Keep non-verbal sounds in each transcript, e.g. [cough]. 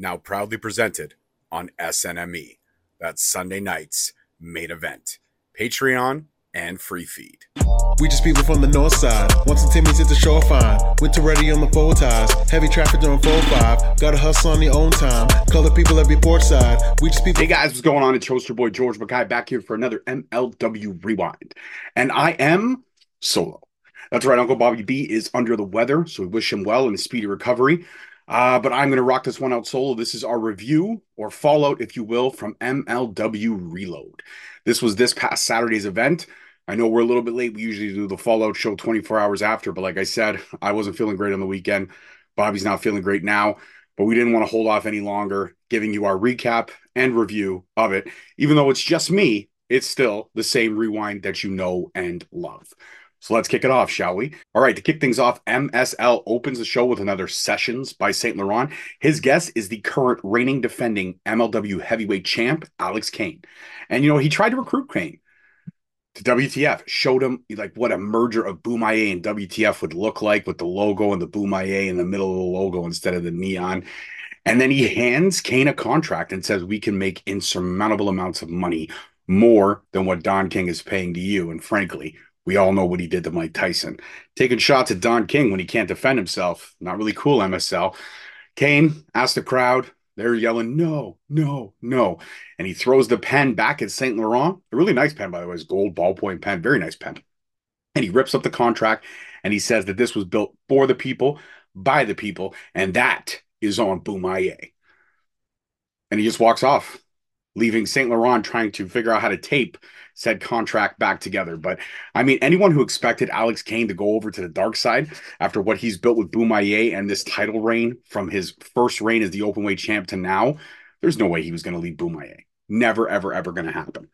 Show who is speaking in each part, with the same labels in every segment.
Speaker 1: now proudly presented on SNME. That's Sunday night's main event. Patreon and free feed.
Speaker 2: We just people from the north side. Once the Timmy's at the shore fine. Winter ready on the four ties. Heavy traffic on 4-5. Gotta hustle on your own time. Color people every port side. We just people.
Speaker 3: Hey guys, what's going on? It's host your boy George Mackay back here for another MLW Rewind. And I am solo. That's right, Uncle Bobby B is under the weather, so we wish him well in a speedy recovery. Uh, but I'm going to rock this one out solo. This is our review or fallout, if you will, from MLW Reload. This was this past Saturday's event. I know we're a little bit late. We usually do the Fallout show 24 hours after, but like I said, I wasn't feeling great on the weekend. Bobby's not feeling great now, but we didn't want to hold off any longer, giving you our recap and review of it. Even though it's just me, it's still the same rewind that you know and love. So let's kick it off, shall we? All right, to kick things off, MSL opens the show with another Sessions by St. Laurent. His guest is the current reigning defending MLW heavyweight champ, Alex Kane. And, you know, he tried to recruit Kane to WTF, showed him like what a merger of Bomaye and WTF would look like with the logo and the Bomaye in the middle of the logo instead of the neon. And then he hands Kane a contract and says, We can make insurmountable amounts of money, more than what Don King is paying to you. And frankly, we all know what he did to Mike Tyson. Taking shots at Don King when he can't defend himself. Not really cool, MSL. Kane asked the crowd. They're yelling, no, no, no. And he throws the pen back at St. Laurent. A really nice pen, by the way. It's gold ballpoint pen. Very nice pen. And he rips up the contract and he says that this was built for the people, by the people, and that is on Bomaye. And he just walks off, leaving St. Laurent trying to figure out how to tape said contract back together. But I mean, anyone who expected Alex Kane to go over to the dark side after what he's built with Bomaye and this title reign from his first reign as the open weight champ to now, there's no way he was going to leave Bomaye. Never, ever, ever going to happen.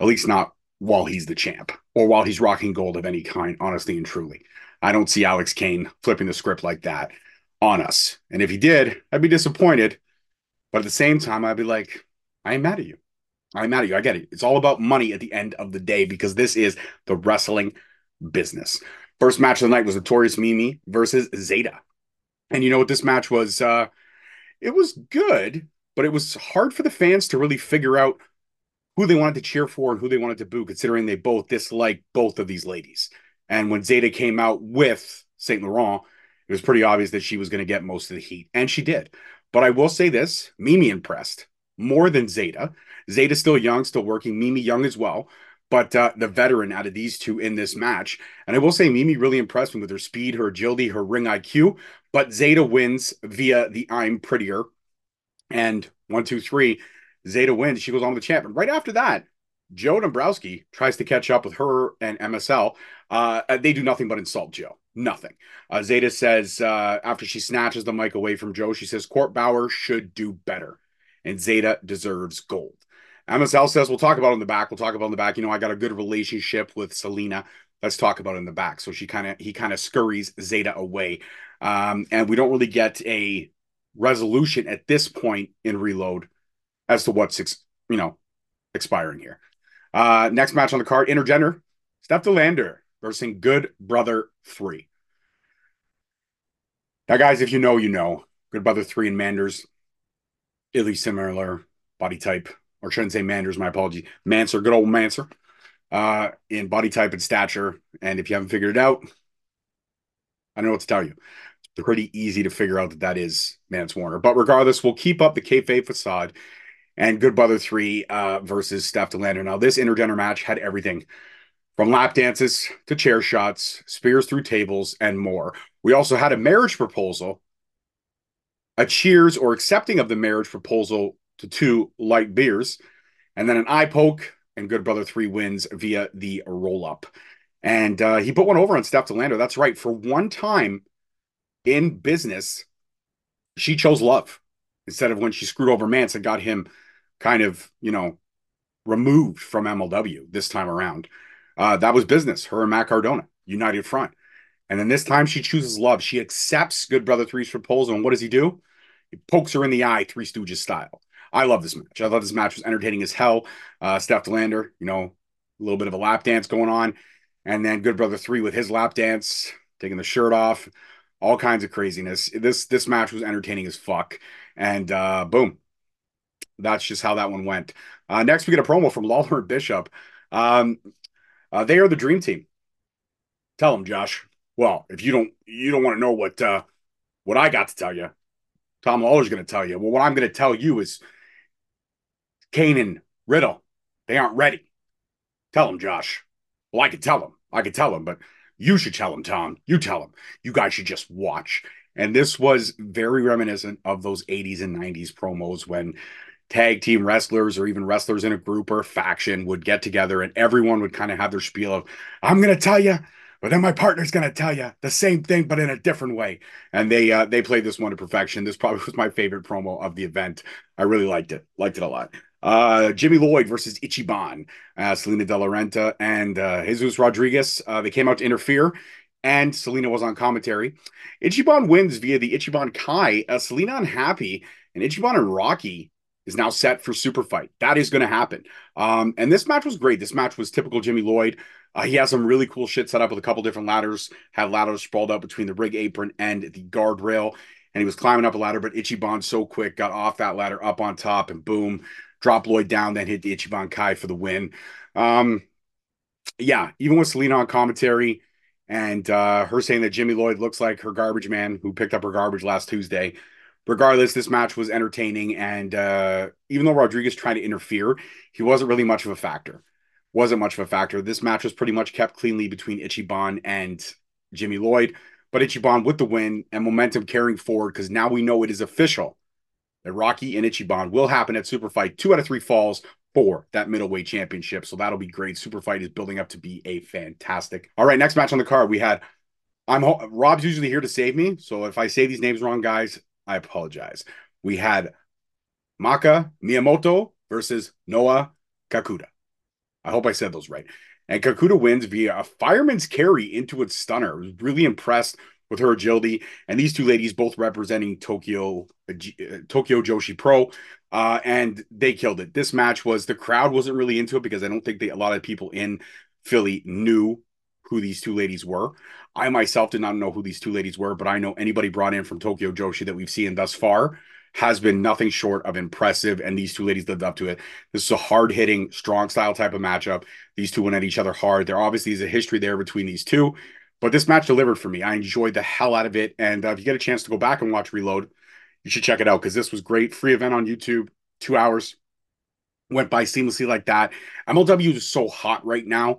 Speaker 3: At least not while he's the champ or while he's rocking gold of any kind, honestly and truly. I don't see Alex Kane flipping the script like that on us. And if he did, I'd be disappointed. But at the same time, I'd be like, I ain't mad at you. I'm mad at you. I get it. It's all about money at the end of the day because this is the wrestling business. First match of the night was Notorious Mimi versus Zayda. And you know what this match was? Uh, it was good, but it was hard for the fans to really figure out who they wanted to cheer for and who they wanted to boo, considering they both disliked both of these ladies. And when Zayda came out with St. Laurent, it was pretty obvious that she was going to get most of the heat, and she did. But I will say this Mimi impressed more than Zayda. Zayda's still young, still working. Mimi young as well, but uh, the veteran out of these two in this match. And I will say, Mimi really impressed me with her speed, her agility, her ring IQ. But Zayda wins via the I'm prettier. And one, two, three, Zayda wins. She goes on to the champion. Right after that, Joe Dombrowski tries to catch up with her and MSL. Uh, they do nothing but insult Joe. Nothing. Uh, Zayda says uh, after she snatches the mic away from Joe, she says Court Bauer should do better, and Zayda deserves gold. MSL says we'll talk about in the back. We'll talk about in the back. You know, I got a good relationship with Salina. Let's talk about in the back. So she kind of he kind of scurries Zayda away, um, and we don't really get a resolution at this point in Reload as to what's ex- you know expiring here. Uh, next match on the card: Intergender Steph De Lander versus Good Brother Three. Now, guys, if you know, you know. Good Brother Three and Manders, really similar body type or shouldn't say Manders, my apology. Manser, good old Manser, uh, in body type and stature. And if you haven't figured it out, I don't know what to tell you. It's pretty easy to figure out that that is Mance Warner. But regardless, we'll keep up the kayfabe facade and Good Brother 3 uh, versus Steph De Lander. Now, this intergender match had everything from lap dances to chair shots, spears through tables, and more. We also had a marriage proposal, a cheers or accepting of the marriage proposal to two light beers, and then an eye poke, and Good Brother 3 wins via the roll up. And uh, he put one over on Steph De Lander. That's right. For one time in business, she chose love instead of when she screwed over Mance and got him kind of, you know, removed from MLW this time around. Uh, that was business. Her and Matt Cardona, united front. And then this time she chooses love. She accepts Good Brother 3's proposal. And what does he do? He pokes her in the eye, Three Stooges style. I love this match. I thought this match was entertaining as hell. Uh, Steph De Lander, you know, a little bit of a lap dance going on. And then Good Brother 3 with his lap dance, taking the shirt off. all kinds of craziness. This this match was entertaining as fuck, and uh, boom, that's just how that one went. Uh, next, we get a promo from Lawlor and Bishop. Um, uh, they are the dream team. Tell them, Josh. Well, if you don't, you don't want to know what uh, what I got to tell you. Tom Lawlor's going to tell you. Well, what I'm going to tell you is Kane and Riddle, they aren't ready. Tell them, Josh. Well, I could tell them. I could tell them, but you should tell them, Tom. You tell them. You guys should just watch. And this was very reminiscent of those 80s and 90s promos when tag team wrestlers or even wrestlers in a group or faction would get together and everyone would kind of have their spiel of, I'm going to tell you, but then my partner's going to tell you the same thing, but in a different way. And they uh, they played this one to perfection. This probably [laughs] was my favorite promo of the event. I really liked it. Liked it a lot. Uh, Jimmy Lloyd versus Ichiban, uh, Salina De La Renta, and uh, Jesus Rodriguez. Uh, they came out to interfere, and Salina was on commentary. Ichiban wins via the Ichiban Kai. Uh, Salina unhappy, and Ichiban and Rocky is now set for super fight. That is going to happen. Um, and this match was great. This match was typical Jimmy Lloyd. Uh, he has some really cool shit set up with a couple different ladders. Had ladders sprawled out between the rig apron and the guardrail, and he was climbing up a ladder. But Ichiban so quick got off that ladder up on top, and boom, drop Lloyd down, then hit the Ichiban Kai for the win. Um, yeah, even with Salina on commentary and uh, her saying that Jimmy Lloyd looks like her garbage man who picked up her garbage last Tuesday. Regardless, this match was entertaining, and uh, even though Rodriguez tried to interfere, he wasn't really much of a factor. Wasn't much of a factor. This match was pretty much kept cleanly between Ichiban and Jimmy Lloyd, but Ichiban with the win and momentum carrying forward because now we know it is official that Rocky and Ichiban will happen at Super Fight. Two out of three falls for that middleweight championship. So that'll be great. Super Fight is building up to be a fantastic. All right, next match on the card we had. I'm Rob's usually here to save me, so if I say these names wrong, guys, I apologize. We had Moka Miyamoto versus Nao Kakuta. I hope I said those right. And Kakuta wins via a fireman's carry into its stunner. I was really impressed with her agility. And these two ladies both representing Tokyo uh, uh, Tokyo Joshi Pro, uh, and they killed it. This match was the crowd wasn't really into it because I don't think they, a lot of people in Philly knew who these two ladies were. I myself did not know who these two ladies were, but I know anybody brought in from Tokyo Joshi that we've seen thus far has been nothing short of impressive, and these two ladies lived up to it. This is a hard hitting, strong style type of matchup. These two went at each other hard. There obviously is a history there between these two. But this match delivered for me. I enjoyed the hell out of it. And uh, if you get a chance to go back and watch Reload, you should check it out because this was great. Free event on YouTube, two hours. Went by seamlessly like that. MLW is so hot right now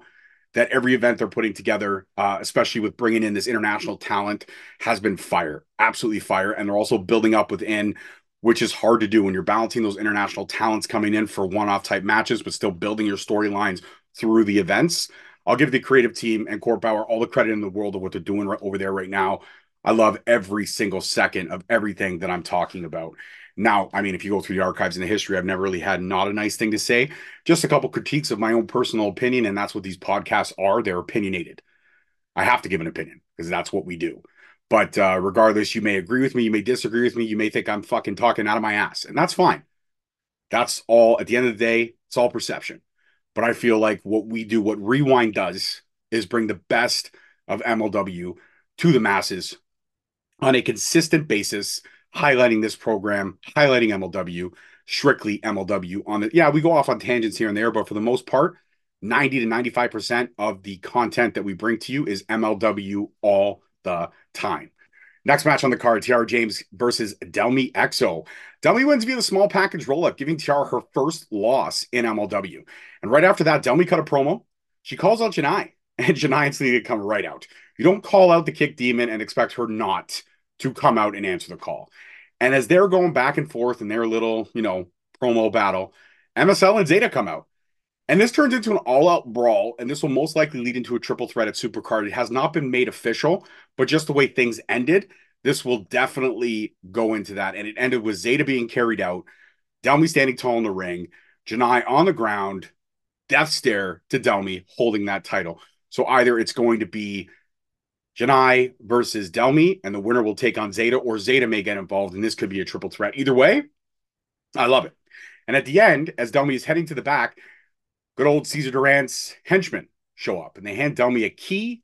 Speaker 3: that every event they're putting together, uh, especially with bringing in this international talent, has been fire, absolutely fire. And they're also building up within, which is hard to do when you're balancing those international talents coming in for one off type matches, but still building your storylines through the events. I'll give the creative team and Court Bauer all the credit in the world of what they're doing right over there right now. I love every single second of everything that I'm talking about. Now, I mean, if you go through the archives and the history, I've never really had not a nice thing to say. Just a couple critiques of my own personal opinion, and that's what these podcasts are. They're opinionated. I have to give an opinion because that's what we do. But uh, regardless, you may agree with me, you may disagree with me, you may think I'm fucking talking out of my ass, and that's fine. That's all. At the end of the day, it's all perception. But I feel like what we do, what Rewind does, is bring the best of MLW to the masses on a consistent basis, highlighting this program, highlighting MLW, strictly MLW on the yeah, we go off on tangents here and there, but for the most part, 90 to 95% of the content that we bring to you is MLW all the time. Next match on the card, Tiara James versus Delmi Exo. Delmi wins via the small package roll up, giving Tiara her first loss in MLW. And right after that, Delmi cut a promo. She calls out Janai, [laughs] and Janai instantly come right out. You don't call out the kick demon and expect her not to come out and answer the call. And as they're going back and forth in their little, you know, promo battle, MSL and Zayda come out. And this turns into an all out brawl, and this will most likely lead into a triple threat at Supercard. It has not been made official, but just the way things ended, this will definitely go into that. And it ended with Zayda being carried out, Delmi standing tall in the ring, Janai on the ground, death stare to Delmi holding that title. So either it's going to be Janai versus Delmi, and the winner will take on Zayda, or Zayda may get involved, and this could be a triple threat. Either way, I love it. And at the end, as Delmi is heading to the back, good old Cesar Duran's henchmen show up and they hand Delmi a key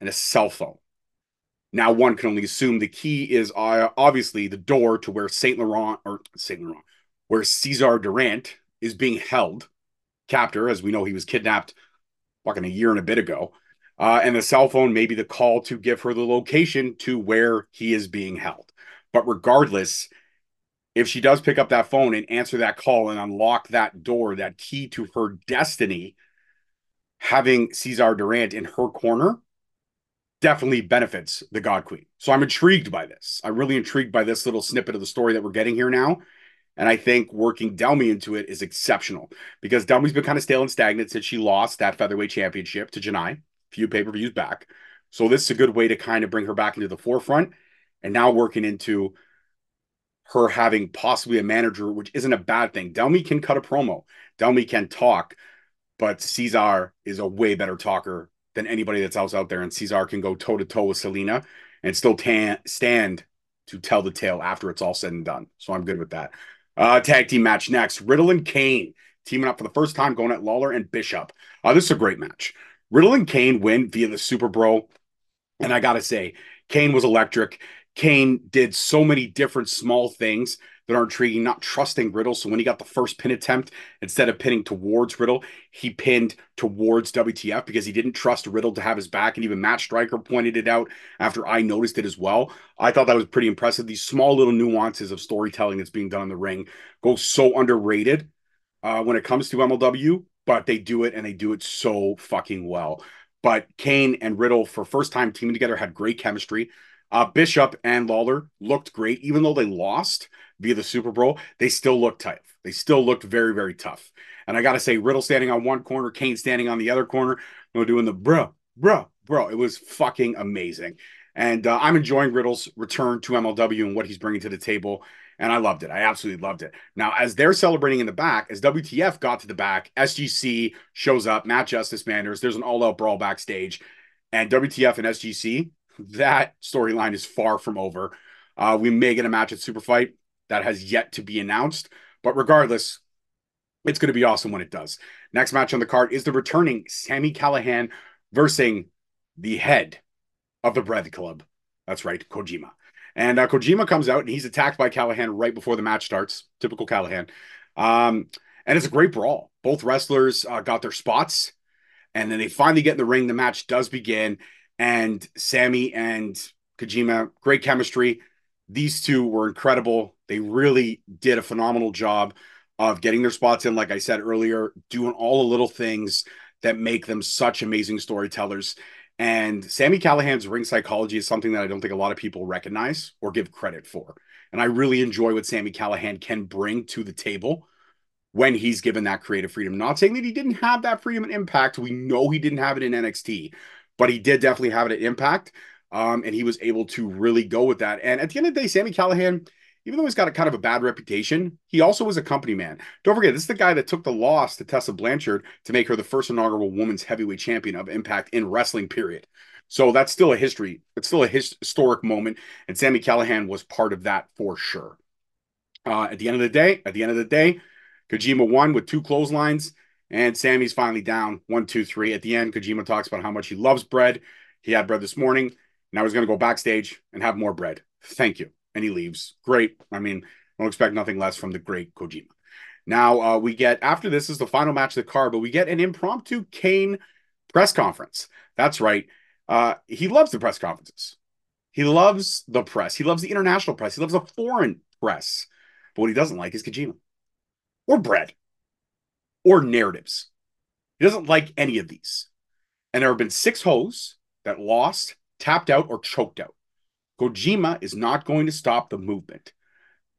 Speaker 3: and a cell phone. Now one can only assume the key is uh, obviously the door to where Saint Laurent or Saint Laurent, where Cesar Duran is being held captor, as we know he was kidnapped fucking a year and a bit ago. Uh, and the cell phone may be the call to give her the location to where he is being held. But regardless, if she does pick up that phone and answer that call and unlock that door, that key to her destiny, having Cesar Duran in her corner definitely benefits the God Queen. So I'm intrigued by this. I'm really intrigued by this little snippet of the story that we're getting here now. And I think working Delmi into it is exceptional because Delmi's been kind of stale and stagnant since she lost that featherweight championship to Janai, few pay per views back. So this is a good way to kind of bring her back into the forefront and now working into her having possibly a manager, which isn't a bad thing. Delmi can cut a promo, Delmi can talk, but Cesar is a way better talker than anybody that's else out there. And Cesar can go toe to toe with Salina and still tan- stand to tell the tale after it's all said and done. So I'm good with that. Uh, tag team match next. Riddle and Kane teaming up for the first time, going at Lawlor and Bishop. Uh, this is a great match. Riddle and Kane win via the Super Bro. And I got to say, Kane was electric. Kane did so many different small things that are intriguing, not trusting Riddle. So when he got the first pin attempt, instead of pinning towards Riddle, he pinned towards WTF because he didn't trust Riddle to have his back. And even Matt Striker pointed it out after I noticed it as well. I thought that was pretty impressive. These small little nuances of storytelling that's being done in the ring go so underrated uh, when it comes to MLW, but they do it and they do it so fucking well. But Kane and Riddle, for first time teaming together, had great chemistry. Uh, Bishop and Lawlor looked great, even though they lost via the Super Bowl. They still looked tough. They still looked very, very tough. And I got to say, Riddle standing on one corner, Kane standing on the other corner, doing the bro, bro, bro. It was fucking amazing. And uh, I'm enjoying Riddle's return to MLW and what he's bringing to the table. And I loved it. I absolutely loved it. Now, as they're celebrating in the back, as WTF got to the back, SGC shows up, Matt Justice Manders. There's an all out brawl backstage. And WTF and SGC that storyline is far from over. Uh, we may get a match at Super Fight that has yet to be announced, but regardless, it's going to be awesome when it does. Next match on the card is the returning Sami Callihan versus the head of the Bread Club. That's right, Kojima. And uh, Kojima comes out and he's attacked by Callihan right before the match starts. Typical Callihan. Um, and it's a great brawl. Both wrestlers uh, got their spots. And then they finally get in the ring. The match does begin and Sami and Kojima, great chemistry. These two were incredible. They really did a phenomenal job of getting their spots in, like I said earlier, doing all the little things that make them such amazing storytellers. And Sami Callihan's ring psychology is something that I don't think a lot of people recognize or give credit for. And I really enjoy what Sami Callihan can bring to the table when he's given that creative freedom. Not saying that he didn't have that freedom and impact. We know he didn't have it in NXT, but he did definitely have an impact. Um, and he was able to really go with that. And at the end of the day, Sami Callihan, even though he's got a kind of a bad reputation, he also was a company man. Don't forget, this is the guy that took the loss to Tessa Blanchard to make her the first inaugural women's heavyweight champion of Impact in wrestling, period. So that's still a history. It's still a his- historic moment. And Sami Callihan was part of that for sure. Uh, at the end of the day, at the end of the day, Kojima won with two clotheslines. And Sami's finally down one, two, three. At the end, Kojima talks about how much he loves bread. He had bread this morning. Now he's going to go backstage and have more bread. Thank you. And he leaves. Great. I mean, don't expect nothing less from the great Kojima. Now uh, we get after this is the final match of the card, but we get an impromptu Kane press conference. That's right. Uh, he loves the press conferences. He loves the press. He loves the international press. He loves the foreign press. But what he doesn't like is Kojima or bread or narratives. He doesn't like any of these. And there have been six hoes that lost, tapped out, or choked out. Kojima is not going to stop the movement.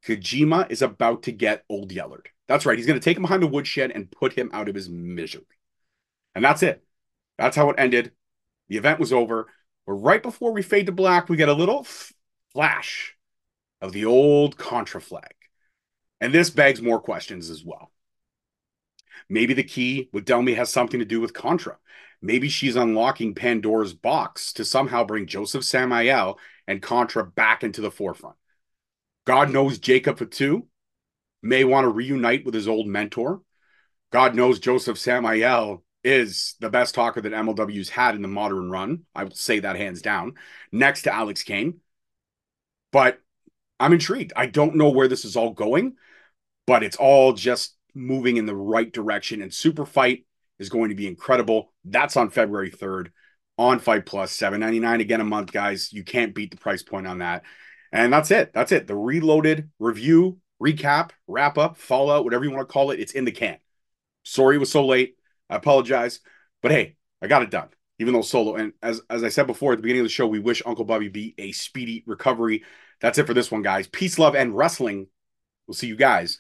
Speaker 3: Kojima is about to get old Yellard. That's right. He's going to take him behind the woodshed and put him out of his misery. And that's it. That's how it ended. The event was over. But right before we fade to black, we get a little flash of the old Contra flag. And this begs more questions as well. Maybe the key with Delmi has something to do with Contra. Maybe she's unlocking Pandora's box to somehow bring Joseph Samael and Contra back into the forefront. God knows Jacob Fatu may want to reunite with his old mentor. God knows Joseph Samael is the best talker that MLW's had in the modern run. I will say that hands down, next to Alex Kane. But I'm intrigued. I don't know where this is all going, but it's all just moving in the right direction. And Super Fight is going to be incredible. That's on February 3rd on Fight Plus, 7.99 again a month, guys. You can't beat the price point on that. And that's it. That's it. The reloaded review, recap, wrap up, fallout, whatever you want to call it, it's in the can. Sorry it was so late. I apologize. But hey, I got it done, even though solo. And as, as I said before at the beginning of the show, we wish Uncle Bobby B a speedy recovery. That's it for this one, guys. Peace, love, and wrestling. We'll see you guys.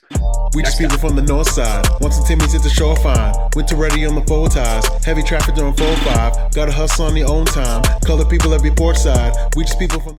Speaker 2: We just people from the north side. Once the Timmy's hit the shore fine. Winter ready on the full ties. Heavy traffic during 4 5. Gotta hustle on the own time. Color people every port side. We just people from